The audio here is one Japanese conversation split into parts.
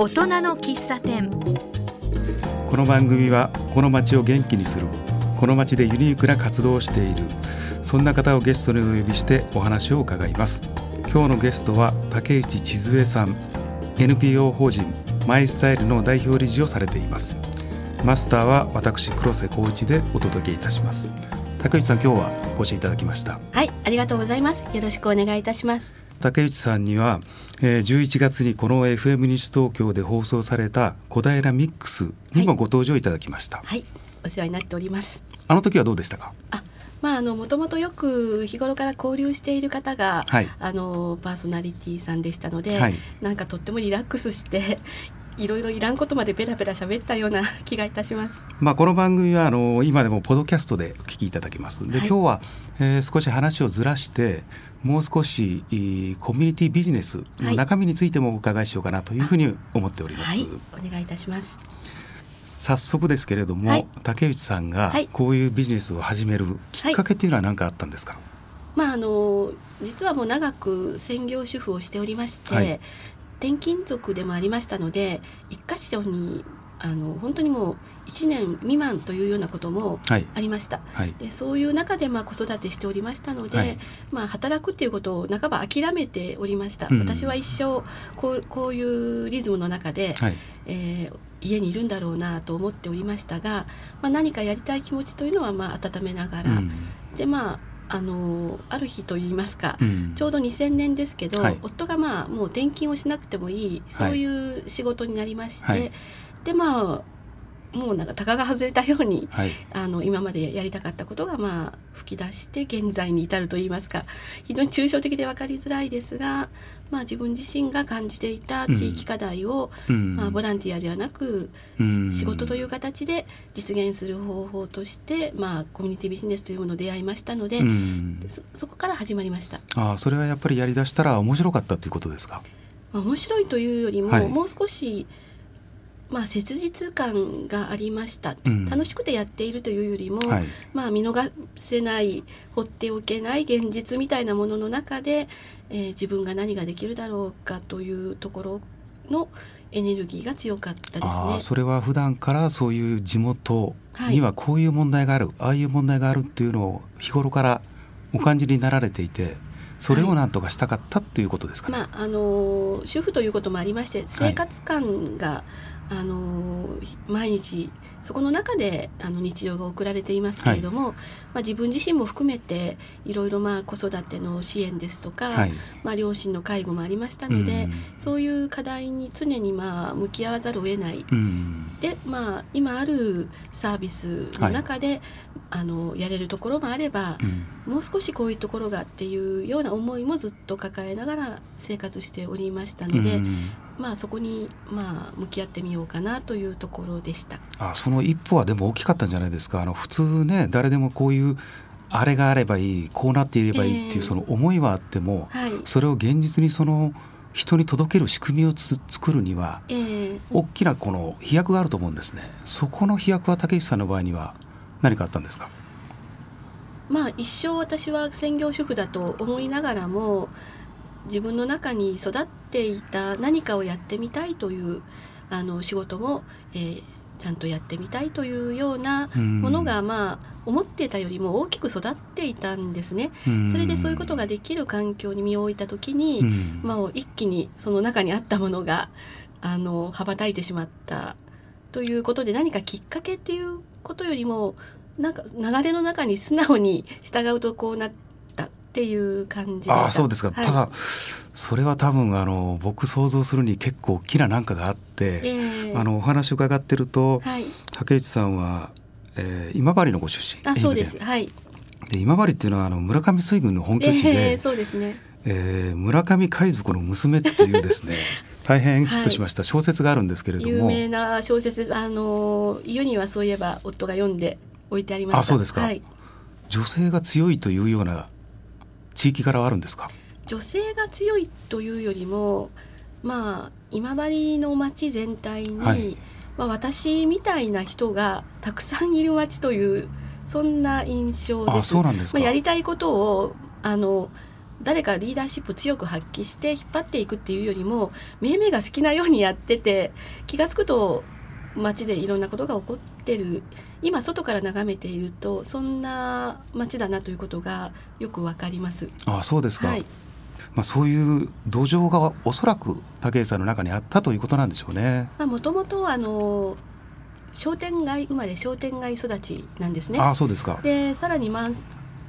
大人の喫茶店。この番組はこの街を元気にする。この街でユニークな活動をしている。そんな方をゲストにお呼びしてお話を伺います。今日のゲストは竹内千鶴江さん。NPO 法人。マイスタイルの代表理事をされています。マスターは私黒瀬光一でお届けいたします。竹内さん今日はお越しいただきました。はいありがとうございます。よろしくお願いいたします竹内さんには、えー、11月にこの FM 西東京で放送された小平ミックスにもご登場いただきました、はい、はい、お世話になっております。あの時はどうでしたか？あまあ、あのもともとよく日頃から交流している方が、はい、あのパーソナリティさんでしたので、はい、なんかとってもリラックスして いろいろいらんことまでペラペラ喋ったような 気がいたします。まあこの番組はあの今でもポドキャストでお聞きいただけます。で、はい、今日は、えー、少し話をずらしてもう少しコミュニティビジネスの中身についてもお伺いしようかなというふうに思っております。はい、お願いいたします。早速ですけれども、はい、竹内さんがこういうビジネスを始めるきっかけっていうのは何かあったんですか、まああの実はもう長く専業主婦をしておりまして、転勤族でもありましたので一箇所にあの本当にもう1年未満というようなこともありました、はい。はい、でそういう中でまあ子育てしておりましたので、はい、まあ、働くっていうことを半ば諦めておりました、うん、私は一生こうこういうリズムの中で、はい、えー、家にいるんだろうなと思っておりましたが、まあ、何かやりたい気持ちというのはまあ温めながら、うん、でまああのある日といいますか、うん、ちょうど2000年ですけど、はい、夫がまあもう転勤をしなくてもいい。そういう仕事になりまして、はい、でまあもうなんか鷹が外れたように、はい、あの今までやりたかったことがまあ吹き出して現在に至るといいますか。非常に抽象的で分かりづらいですが、まあ、自分自身が感じていた地域課題を、うん、まあ、ボランティアではなく、うん、仕事という形で実現する方法として、まあ、コミュニティビジネスというものを出会いましたので、うん、そこから始まりました。あそれはやっぱりやりだしたら面白かったということですか、まあ、面白いというよりも、はい、もう少しまあ、切実感がありました、うん、楽しくてやっているというよりも、はい、まあ、見逃せない放っておけない現実みたいなものの中で、えー、自分が何ができるだろうかというところのエネルギーが強かったですね。それは普段からそういう地元にはこういう問題がある、はい、ああいう問題があるっていうのを日頃からお感じになられていて。それを何とかしたかったっていうことですか、ね。はい、まああの主婦ということもありまして生活感が、あの毎日そこの中であの日常が送られていますけれども、はい、まあ、自分自身も含めていろいろまあ子育ての支援ですとか、はい、まあ、両親の介護もありましたので、うん、そういう課題に常にまあ向き合わざるを得ない、うん、で、まあ、今あるサービスの中で、はい、あのやれるところもあれば、うん、もう少しこういうところがっていうような思いもずっと抱えながら生活しておりましたので、まあ、そこにまあ向き合ってみようかなというところでした。あその一歩はでも大きかったんじゃないですか。あの普通ね誰でもこういうあれがあればいいこうなっていればいいっていうその思いはあっても、えーはい、それを現実にその人に届ける仕組みを作るには、えー、大きなこの飛躍があると思うんですね。そこの飛躍は竹内さんの場合には何かあったんですか？まあ一生私は専業主婦だと思いながらも自分の中に育っていた何かをやってみたいというあの仕事も、えー、ちゃんとやってみたいというようなものが、まあ、思ってたよりも大きく育っていたんですね。それでそういうことができる環境に身を置いた時に、まあ、一気にその中にあったものがあの羽ばたいてしまったということで何かきっかけっていうことよりもなんか流れの中に素直に従うとこうなってっていう感じであそうですか、はい、ただそれは多分あの僕想像するに結構大きな何かがあって、えー、あのお話伺ってると、はい、竹内さんは、えー、今治のご出身。あそうです。はい。で今治っていうのはあの村上水軍の本拠地で、えー、そうですね。えー、村上海賊の娘っていうですね 大変ヒットしました。小説があるんですけれども、はい、有名な小説あの家にはそういえば夫が読んで置いてありました。あそうですか、はい、女性が強いというような地域からはあるんですか？女性が強いというよりもまあ今治の町全体に、はい、まあ、私みたいな人がたくさんいる町というそんな印象です。あそうなんですまあ、やりたいことをあの誰かリーダーシップ強く発揮して引っ張っていくっていうよりもめいめいが好きなようにやってて気が付くと街でいろんなことが起こってる今外から眺めているとそんな街だなということがよくわかります。あそうですか、はい、まあ、そういう土壌がおそらく武井さんの中にあったということなんでしょうね。まあ、もともとあの商店街生まれ商店街育ちなんですね。あそうですかでさらに、まあ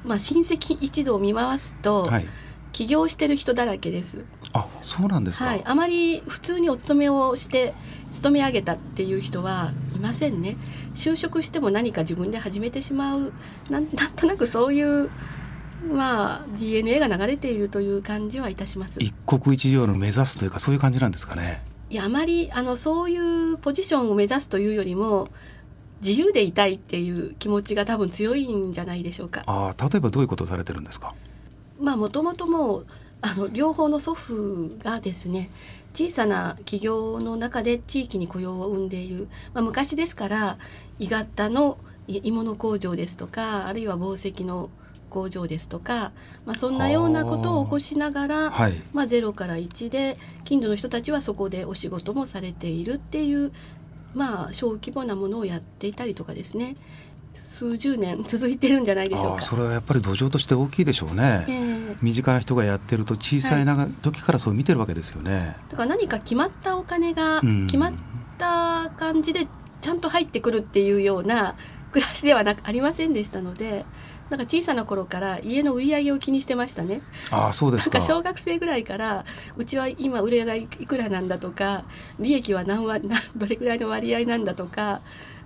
まあ、親戚一同を見回すと、はい、起業してる人だらけです。あそうなんですか、はい、あまり普通にお勤めをして勤め上げたっていう人はいませんね。就職しても何か自分で始めてしまうなん なんとなくそういうまあ DNA が流れているという感じはいたします。一国一城の目指すというかそういう感じなんですかね。いやあまりあのそういうポジションを目指すというよりも自由でいたいっていう気持ちが多分強いんじゃないでしょうか。あ例えばどういうことをされてるんですか？まあもともともうあの両方の祖父がですね小さな企業の中で地域に雇用を生んでいる、まあ、昔ですから鋳型の鋳物工場ですとかあるいは紡績の工場ですとか、まあ、そんなようなことを起こしながら、はい、まあ、0から1で近所の人たちはそこでお仕事もされてい。るっていう、まあ、小規模なものをやっていたりとかですね数十年続いてるんじゃないでしょうか。それはやっぱり土壌として大きいでしょうね。えー、身近な人がやってると小さいなが、時からそう見てるわけですよね。だから何か決まったお金が決まった感じでちゃんと入ってくるっていうような 暮らしではなくありませんでしたので。なんか小さな頃から家の売り上げを気にしてましたね。ああそうですか。小学生ぐらいからうちは今売り上げいくらなんだとか利益は何割 どれぐらいの割合なんだとか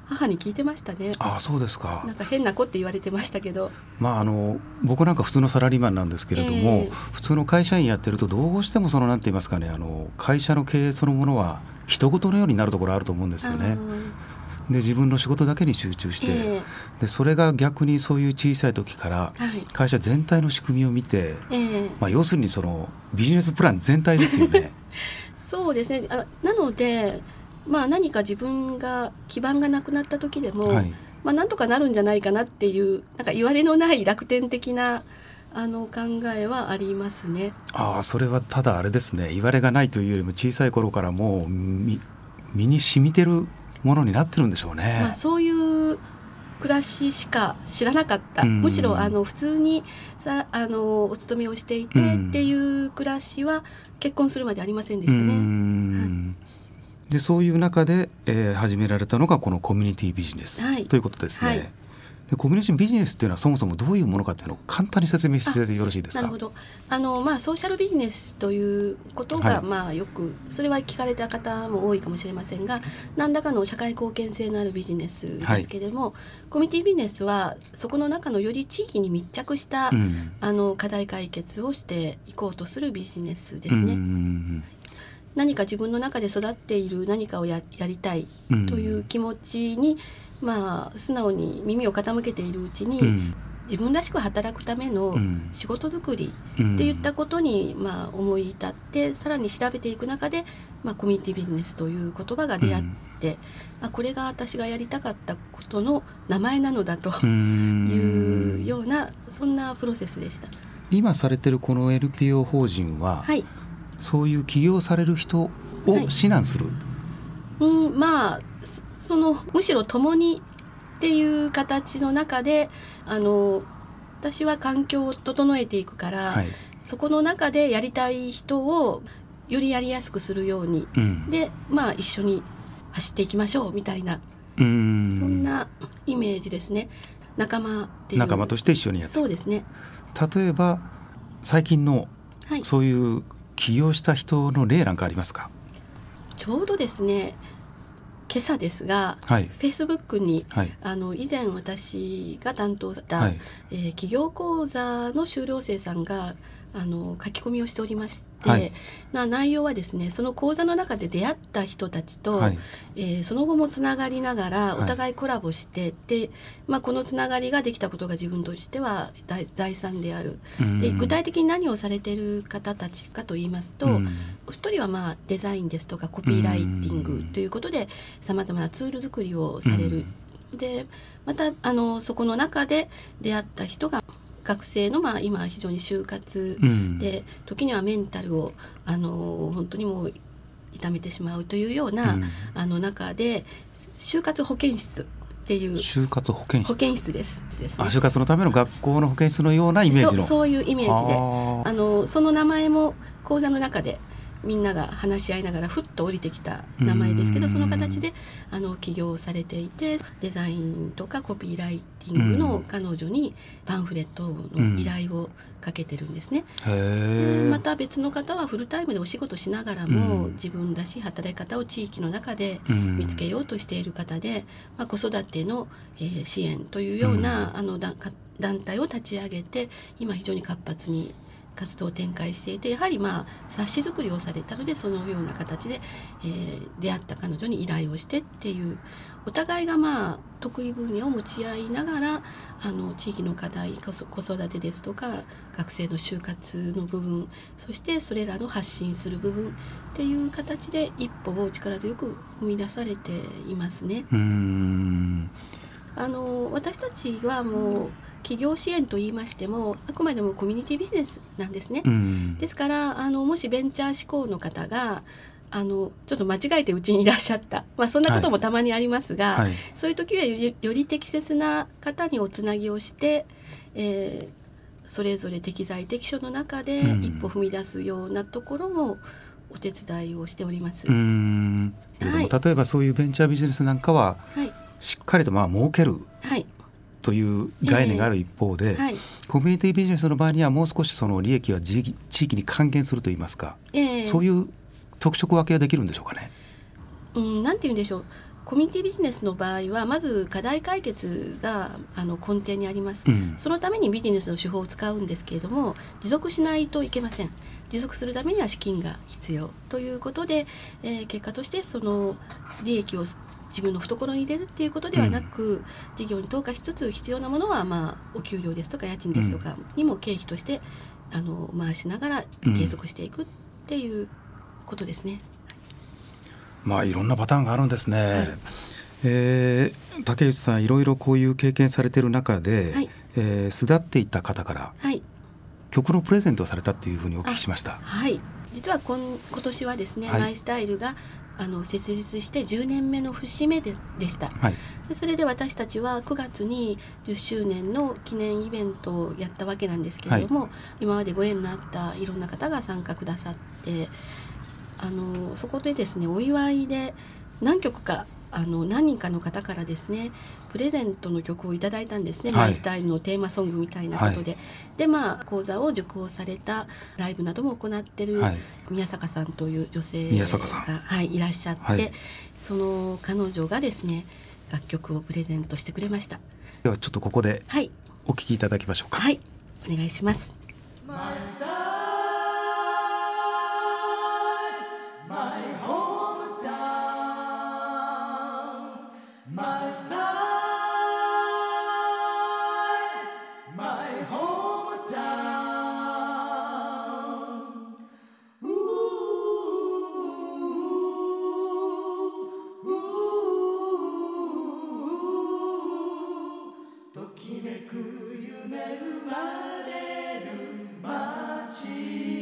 母に聞いてましたね。あそうですか。なんか変な子って言われてましたけど。まああの僕なんか普通のサラリーマンなんですけれども、えー、普通の会社員やってるとどうしてもそのなんて言いますかねあの会社の経営そのものは人事のようになるところあると思うんですよね。で自分の仕事だけに集中して、えー、でそれが逆にそういう小さい時から会社全体の仕組みを見て、えー、まあ、要するにそのビジネスプラン全体ですよね。そうですねあなのでまあ、何か自分が基盤がなくなった時でも、はい、まあ、なんとかなるんじゃないかなっていうなんか言われのない楽天的なあの考えはありますね。ああそれはただあれですね。言われがないというよりも小さい頃からもう身に染みてるものになってるんでしょうね。まあ、そういう暮らししか知らなかった。むしろあの普通にさあのお勤めをしていてっていう暮らしは結婚するまでありませんでしたね。でそういう中で、えー、始められたのがこのコミュニティビジネス、はい、ということですね。はいでコミュニティビジネスっていうのはそもそもどういうものかっていうのを簡単に説明してよろしいですか？なるほど。あのまあソーシャルビジネスということが、はい、まあよくそれは聞かれた方も多いかもしれませんが、何らかの社会貢献性のあるビジネスですけれども、はい、コミュニティビジネスはそこの中のより地域に密着した、うん、あの課題解決をしていこうとするビジネスですね。何か自分の中で育っている何かをややりたいという気持ちに、うん、まあ素直に耳を傾けているうちに、うん、自分らしく働くための仕事作りっていったことに、まあ、思い至ってさらに調べていく中で、まあ、コミュニティビジネスという言葉が出会って、うん、まあ、これが私がやりたかったことの名前なのだというようなそんなプロセスでした。今されてるこの LPO 法人は、はいそういう起業される人を指南する、はい、うん。まあそのむしろ共にっていう形の中であの私は環境を整えていくから、はい、そこの中でやりたい人をよりやりやすくするように、うん、でまあ一緒に走っていきましょうみたいな。そんなイメージですね。仲間仲間として一緒にやってそうですね。例えば最近の、はい、そういう起業した人の例なんかありますか？ちょうどですね今朝ですが、はい、フェイスブックに、はい、あの以前私が担当した、はい、えー、企業講座の修了生さんがあの書き込みをしておりまして、はい、な内容はですねその講座の中で出会った人たちと、はい、えー、その後もつながりながらお互いコラボして、はい、でまあ、このつながりができたことが自分としては大財産である。で具体的に何をされている方たちかと言いますと一人はまあデザインですとかコピーライティングということでさまざまなツール作りをされる。でまたあのそこの中で出会った人が学生のまあ今非常に就活うん。で、時にはメンタルをあの本当にもう痛めてしまうというような、うん。あの中で就活保健室っていう就活保健室。保健室です。ね。あ就活のための学校の保健室のようなイメージの。そうそういうイメージで。あのその名前も講座の中でみんなが話し合いながらふっと降りてきた名前ですけうん。どその形であの起業されていてデザインとかコピーライティングの彼女にパンフレットの依頼をかけてるんですね。また別の方はフルタイムでお仕事しながらも、うん。自分らしい働き方を地域の中でうん。見つけようとしている方で、まあ、子育ての、えー支援というような、うん。あのだか団体を立ち上げて今非常に活発に活動を展開していてやはりまあ冊子作りをされたのでそのような形で、えー出会った彼女に依頼をしてっていうお互いがまあ得意分野を持ち合いながらあの地域の課題子育てですとか学生の就活の部分そしてそれらの発信する部分っていう形で一歩を力強く踏み出されていますね。うーんあの私たちはもう企業支援と言いましてもあくまでもコミュニティビジネスなんですね。うん。ですからあのもしベンチャー志向の方があのちょっと間違えてうちにいらっしゃった、まあ、そんなこともたまにありますが、はい。そういう時はよりより適切な方におつなぎをして、えーそれぞれ適材適所の中でうん。一歩踏み出すようなところもお手伝いをしております。うーんはい。例えばそういうベンチャービジネスなんかははい、しっかりとまあ儲ける。はい、という概念がある一方で、はい、コミュニティビジネスの場合にはもう少しその利益は地域地域に還元するといいますか、えーそういう特色分けはできるんでしょうかね？うん、なんて言うんでしょう。コミュニティビジネスの場合はまず課題解決があの根底にあります。うんそのためにビジネスの手法を使うんですけれども持続しないといけません持続するためには資金が必要ということで、えー結果としてその利益を自分の懐に入れるっていうことではなく、事業に投下しつつ必要なものは、まあ、お給料ですとか家賃ですとかにも経費としてあの回しながら継続していくっていうことですね。まあいろんなパターンがあるんですね。はい。えー竹内さんいろいろこういう経験されてる中で、はい。えー巣立っていった方からはい。曲のプレゼントをされたっていうふうにお聞きしました。はい、実は今今年はですね、はいマイスタイルがあの設立して10年目の節目ででした。はい。でそれで私たちは9月に10周年の記念イベントをやったわけなんですけれども、今までご縁のあったいろんな方が参加くださってあのそこでですねお祝いで何曲かあの何人かの方からですねプレゼントの曲をいただいたんですね、はい。マイスタイルのテーマソングみたいなことで、でまあ講座を受講されたライブなども行ってるはい。宮坂さんという女性が、はい、いらっしゃって、はい。その彼女がですね楽曲をプレゼントしてくれました。ではちょっとここではい。お聞きいただきましょうか。はい。お願いしますめく夢生まれる街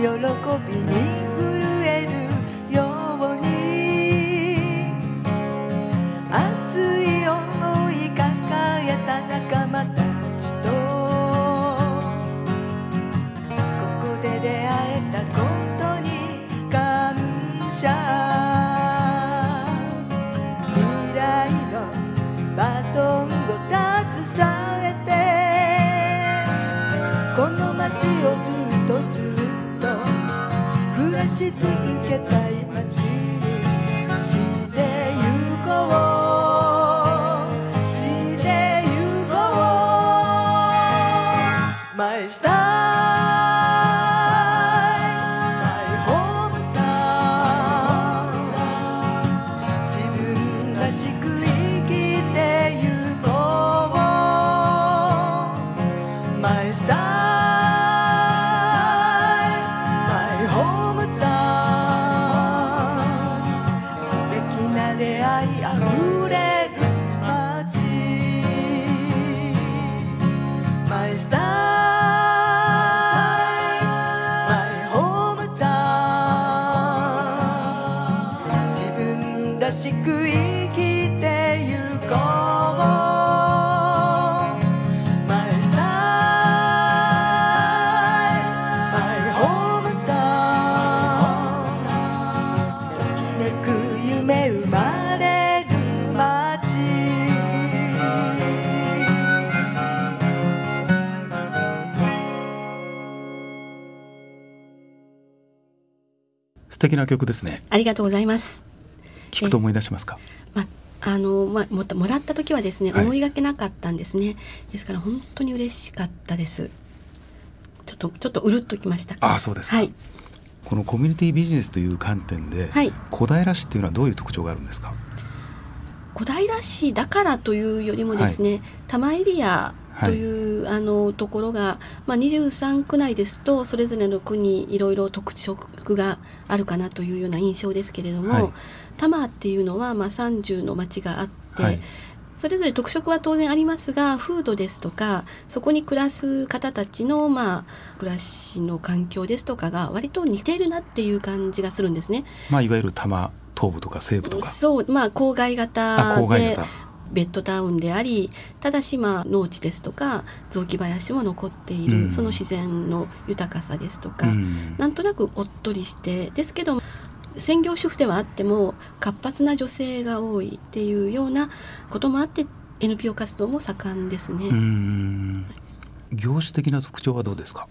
大きな敵な曲ですねありがとうございます。聞くと思い出しますか？まあのまももらった時はですね、はい思いがけなかったんですね。ですから本当に嬉しかったです。ちょっとちょっとうるっときました。ああそうですか、はいこのコミュニティビジネスという観点で、はい小平市っていうのはどういう特徴があるんですか？小平市だからというよりもですね、多摩エリアという、あのところが、まあ、23区内ですとそれぞれの区にいろいろ特色があるかなというような印象ですけれども、はい。多摩っていうのは、まあ、30の町があって、はい。それぞれ特色は当然ありますが風土ですとかそこに暮らす方たちの、まあ、暮らしの環境ですとかが割と似ているなっていう感じがするんですね。まあいわゆる多摩東部とか西部とか。そうまあ郊外あ型で郊外型ベッドタウンでありただしまあ農地ですとか雑木林も残っている、うん。その自然の豊かさですとか、うん。なんとなくおっとりしてですけど専業主婦ではあっても活発な女性が多いっていうようなこともあって NPO 活動も盛んですね。うん。業種的な特徴はどうですか？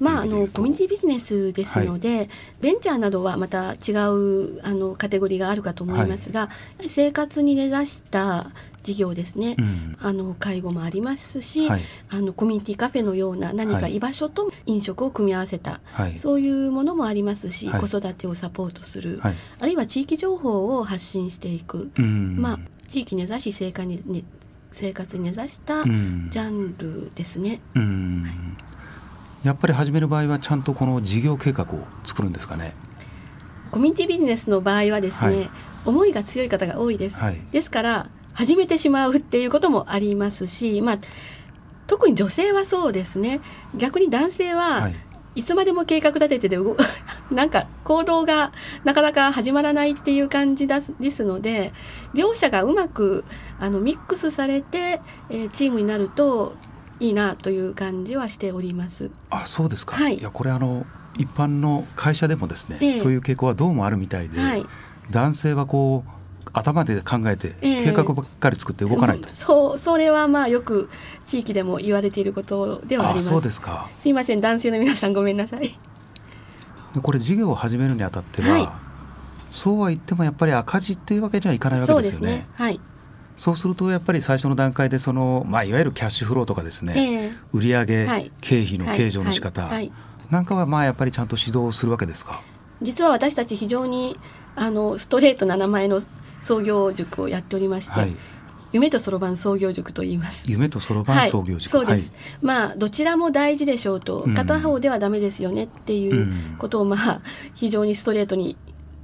まあ、あのコミュニティビジネスですので、ベンチャーなどはまた違うあのカテゴリーがあるかと思いますが、生活に根ざした事業ですね、うん。あの介護もありますし、はい。あのコミュニティカフェのような何かはい。居場所と飲食を組み合わせた、はい。そういうものもありますし、はい。子育てをサポートする、はい。あるいは地域情報を発信していく、うん。まあ、地域に根ざし生活に,、ね、生活に根ざしたうん。ジャンルですね。うんやっぱり始める場合はちゃんとこの事業計画を作るんですかねコミュニティビジネスの場合はですね、はい思いが強い方が多いです。はいですから始めてしまうっていうこともありますし、まあ特に女性はそうですね。逆に男性は、はいいつまでも計画立ててで動 なんか行動がなかなか始まらないっていう感じだですので両者がうまくあのミックスされて、えーチームになるといいなという感じはしております。あそうですか、はいやこれあの一般の会社でもですね、ええそういう傾向はどうもあるみたいで、はい男性はこう頭で考えてええ計画ばっかり作って動かないと、そうそれはまあよく地域でも言われていることではあります。そうですかすいません男性の皆さんごめんなさい。でこれ事業を始めるにあたっては、はいそうは言ってもやっぱり赤字っていうわけにはいかないわけでよねね。はい。そうするとやっぱり最初の段階でその、まあ、いわゆるキャッシュフローとかですね、ええ。売上、はい。経費の計上の仕方、はい。はい。はいなんかはまあやっぱりちゃんと指導するわけですか？実は私たち非常にあのストレートな名前の創業塾をやっておりまして、はい、夢とそろばん創業塾と言います。夢とそろばん創業塾、はい、そうです、まあどちらも大事でしょうとうん。片方ではダメですよねっていうことをまあ非常にストレートに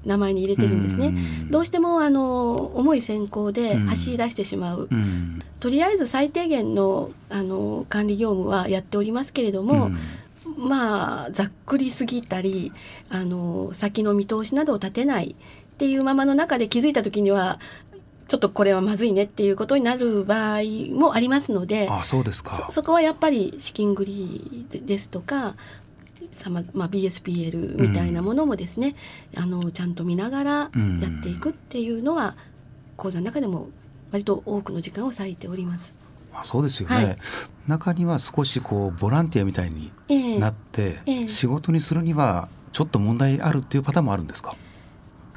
名前に入れてるんですね。うん。どうしてもあの重い先行でうん。走り出してしまう、うん。とりあえず最低限のあの管理業務はやっておりますけれども、うん。まあざっくりすぎたりあの先の見通しなどを立てないっていうままの中で気づいた時にはちょっとこれはまずいねっていうことになる場合もありますのであそうですか。そそこはやっぱり資金繰りですとかさままあ、BSPL みたいなものもですね、あのちゃんと見ながらやっていくっていうのは、講座の中でも割と多くの時間を割いております。あそうですよね、はい。中には少しこうボランティアみたいにええなって、ええ仕事にするにはちょっと問題あるっていうパターンもあるんですか？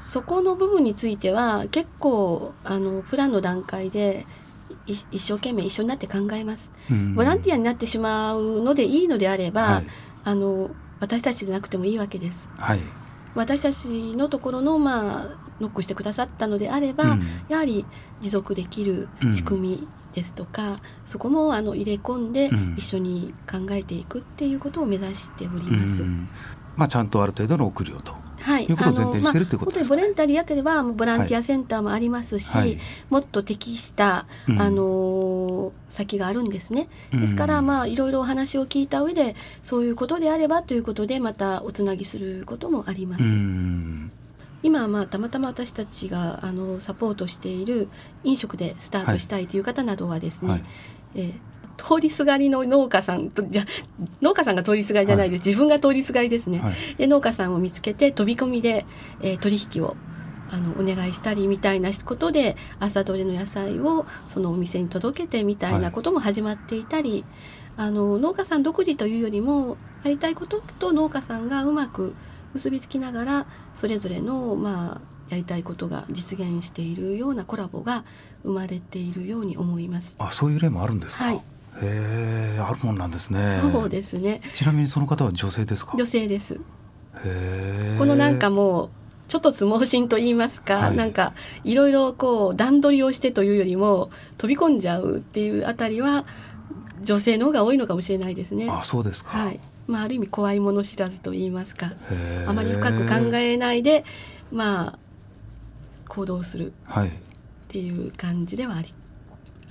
そこの部分については結構あのプランの段階でい一生懸命一緒になって考えます。ボランティアになってしまうのでいいのであれば、はい。あの私たちでなくてもいいわけです。はい。私たちのところの、まあ、ノックしてくださったのであれば、うん。やはり持続できる仕組みですとか、そこもあの入れ込んでうん。一緒に考えていくっていうことを目指しております。うん。まあ、ちゃんとある程度の送るよとはい、い。うことを前提にしてるということですかまあ、本当にボランタリーやければもうボランティアセンターもありますし、はい。もっと適した、うん。あのー先があるんですね。ですかうんらまあいろいろお話を聞いた上でそういうことであればということでまたおつなぎすることもあります。うん。今はまあたまたま私たちがあのサポートしている飲食でスタートしたいという方などはですね、はい。えー通りすがりの農家さんとじゃ農家さんが通りすがりじゃないです、自分が通りすがりですね、はい。で農家さんを見つけて飛び込みで、えー取引をあのお願いしたりみたいなことで朝どれの野菜をそのお店に届けてみたいなことも始まっていたり、あの農家さん独自というよりもやりたいことと農家さんがうまく結びつきながらそれぞれのまあやりたいことが実現しているようなコラボが生まれているように思います。あそういう例もあるんですか、はいへえあるもんなんですねそうですね。ちなみにその方は女性ですか？女性です。へえこのなんかもうちょっと相撲心と言いますか、はいなんかいろいろこう段取りをしてというよりも飛び込んじゃうっていうあたりは女性の方が多いのかもしれないですね。あそうですか、はい。まあある意味怖いもの知らずと言いますか、あまり深く考えないでまあ行動するはいっていう感じではあり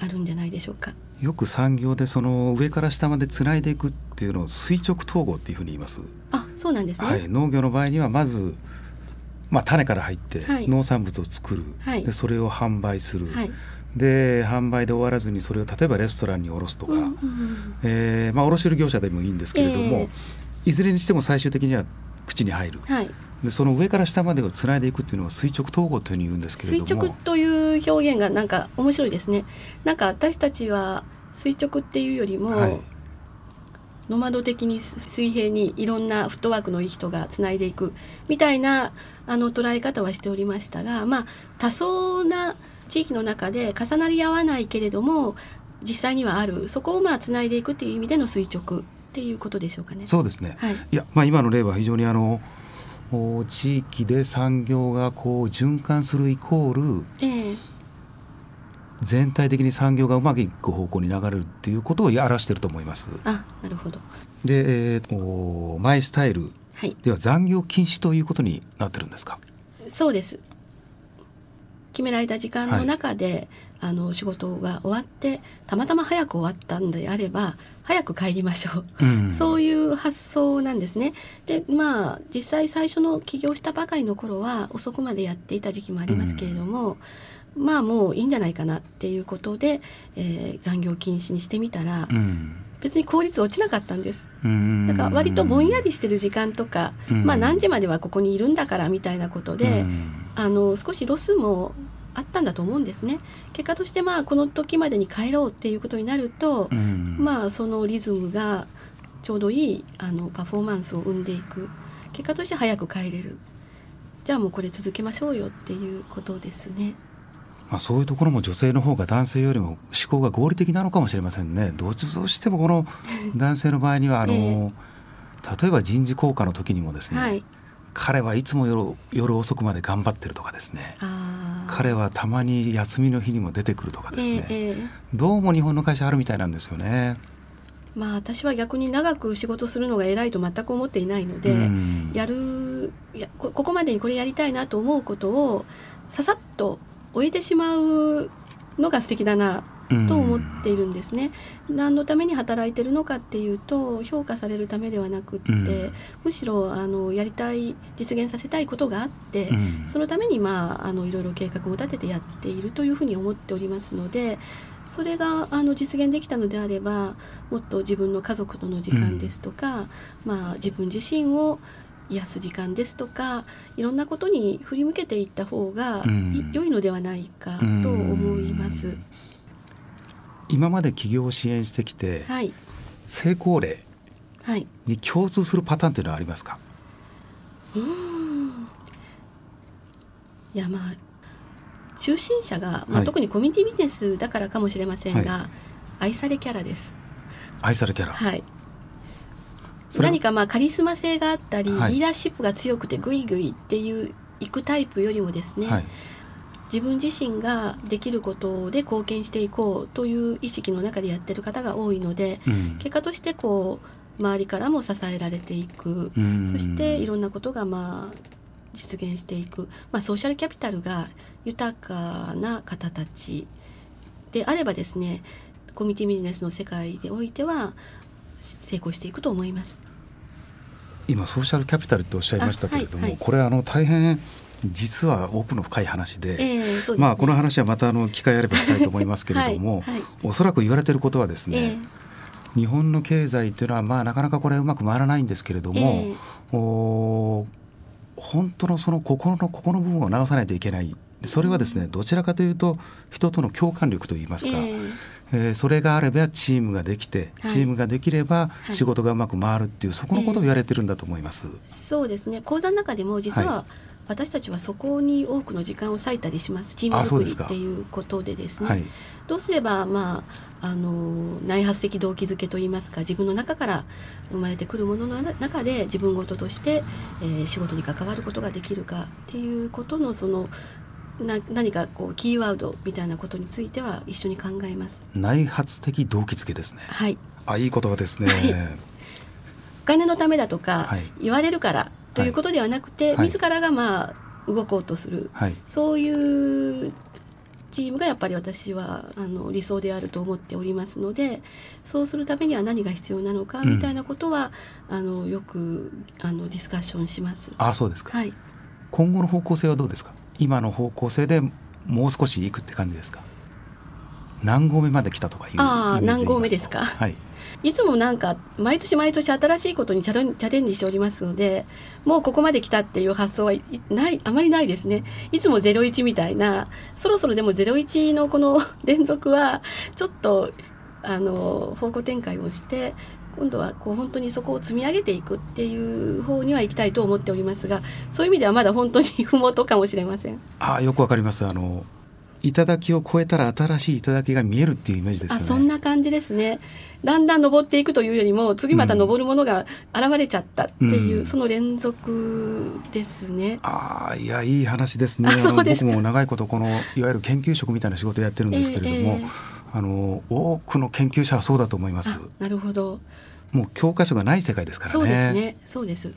あるんじゃないでしょうか。よく産業でその上から下までつないでいくっていうのを垂直統合っていうふうに言います、あ、そうなんですね。はい、農業の場合にはまず、まあ、種から入ってはい。農産物を作る、はい。でそれを販売する、はい。で販売で終わらずにそれを例えばレストランに卸すとか、うんうんうんえーまあ、卸売業者でもいいんですけれども、えいずれにしても最終的には口に入る。はい。でその上から下までをつないでいくっていうのを垂直統合というふうに言うんですけれ垂ども。直という表現がなんか面白いですね。なんか私たちは垂直っていうよりも、はいノマド的に水平にいろんなフットワークのいい人がつないでいくみたいなあの捉え方はしておりましたが、まあ多層な地域の中で重なり合わないけれども実際にはあるそこをまあつないでいくっていう意味での垂直っていうことでしょうかね。そうですね、はい。いや、まあ、今の例は非常にあのお地域で産業がこう循環するイコールええ全体的に産業がうまくいく方向に流れるっていうことを表していると思います。あ、なるほど。で、えーおマイスタイルはい。では残業禁止ということになってるんですか？そうです。決められた時間の中で、あの仕事が終わってたまたま早く終わったんであれば早く帰りましょう、うんそういう発想なんですね。でまあ実際最初の起業したばかりの頃は遅くまでやっていた時期もありますけれども、まあもういいんじゃないかなっていうことで、えー残業禁止にしてみたら、うん。別に効率落ちなかったんです。うん。だから割とぼんやりしてる時間とか、うん。まあ何時まではここにいるんだからみたいなことで、うん。あの少しロスもあったんだと思うんですね。結果としてまあこの時までに帰ろうっていうことになると、うん。まあそのリズムがちょうどいいあのパフォーマンスを生んでいく。結果として早く帰れる。じゃあもうこれ続けましょうよっていうことですね。まあ、そういうところも女性の方が男性よりも思考が合理的なのかもしれませんね。どうしてもこの 男性の場合にはあの、例えば人事効果の時にもですね、はい。彼はいつも夜夜遅くまで頑張ってるとかですね彼はたまに休みの日にも出てくるとかですね、ええええどうも日本の会社あるみたいなんですよね。まあ私は逆に長く仕事するのが偉いと全く思っていないので、うんやるやこここまでにこれやりたいなと思うことをささっと終えてしまうのが素敵だなと思っているんですね。何のために働いてるのかっていうと評価されるためではなくって、うん。むしろあのやりたい実現させたいことがあって、うん。そのためにまああのいろいろ計画も立ててやっているというふうに思っておりますのでそれがあの実現できたのであればもっと自分の家族との時間ですとか、まあ、自分自身を癒す時間ですとかいろんなことに振り向けていった方がうん。い良いのではないかと思います。今まで企業を支援してきて、はい、成功例はい。に共通するパターンというのはありますか、いやまあ中心者が、まあはい。特にコミュニティビジネスだからかもしれませんが、は愛されキャラです。愛されキャラ、はい。何かまあカリスマ性があったり、はい。リーダーシップが強くてグイグイっていう行くタイプよりもですね、はい。自分自身ができることで貢献していこうという意識の中でやってる方が多いので、うん。結果としてこう周りからも支えられていく、うん。そしていろんなことがまあ実現していく、まあ、ソーシャルキャピタルが豊かな方たちであればですねコミュニティビジネスの世界においては成功していくと思います。今ソーシャルキャピタルっておっしゃいましたけれども、あはいはい。これあの大変実は奥の深い話で、ええそうですね。まあこの話はまたあの機会あればしたいと思いますけれども、はい。はいおそらく言われてることはですえね、日本の経済っていうのはまあなかなかこれうまく回らないんですけれども、ええ。お本当のその心のここの部分を直さないといけない。それはですねどちらかというと人との共感力といいますか、えええーそれがあればチームができて、はい。チームができればい。仕事がうまく回るっていうそこのことを言われてるんだと思います。そうですね。講座の中でも実はは私たちはそこに多くの時間を割いたりします。チーム作りっていうことでですね。はい、どうすれば、まあ、あの内発的動機づけといいますか自分の中から生まれてくるものの中で自分事として、えー仕事に関わることができるかっていうことのそのな何かこうキーワードみたいなことについては一緒に考えます。内発的動機づけですね。はいあいい言葉ですね。お金のためだとか、はい言われるからということではなくて、はい自らがまあ動こうとする、はい、そういうチームがやっぱり私はあの理想であると思っておりますのでそうするためには何が必要なのかうんみたいなことは、あのよくあのディスカッションします。あそうですか。はい、今後の方向性はどうですか？今の方向性でもう少しいくって感じですか？何合目まで来たとかいうあーイメージ何合目ですか？はい。いつもなんか毎年毎年新しいことにチャレンジしておりますのでもうここまで来たっていう発想はいないあまりないですねいつも01みたいなそろそろでも01のこの 連続はちょっとあの方向転換をして今度はこう本当にそこを積み上げていくっていう方には行きたいと思っておりますがそういう意味ではまだ本当に 麓かもしれません。あーよくわかります。あの頂を超えたら新しい頂が見えるっていうイメージですね。そんな感じですねだんだん登っていくというよりも次また登るものが現れちゃったっていう、うんその連続ですね。ああいやいい話ですね。そうですか僕も長いことこのいわゆる研究職みたいな仕事をやってるんですけれども、えええあの多くの研究者はそうだと思いますあ。なるほどもう教科書がない世界ですからね。そうですねそうです。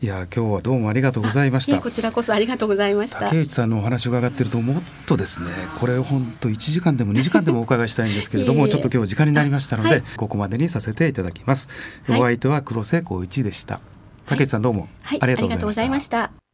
いや今日はどうもありがとうございましたこ。ちらこそありがとうございました。竹内さんのお話を伺ってるともっとですねこれ本当1時間でも2時間でもお伺いしたいんですけれども いえいえちょっと今日時間になりましたので、はいここまでにさせていただきます、はいお相手は黒瀬光一でした竹内さんどうもはい、ありがとうございました。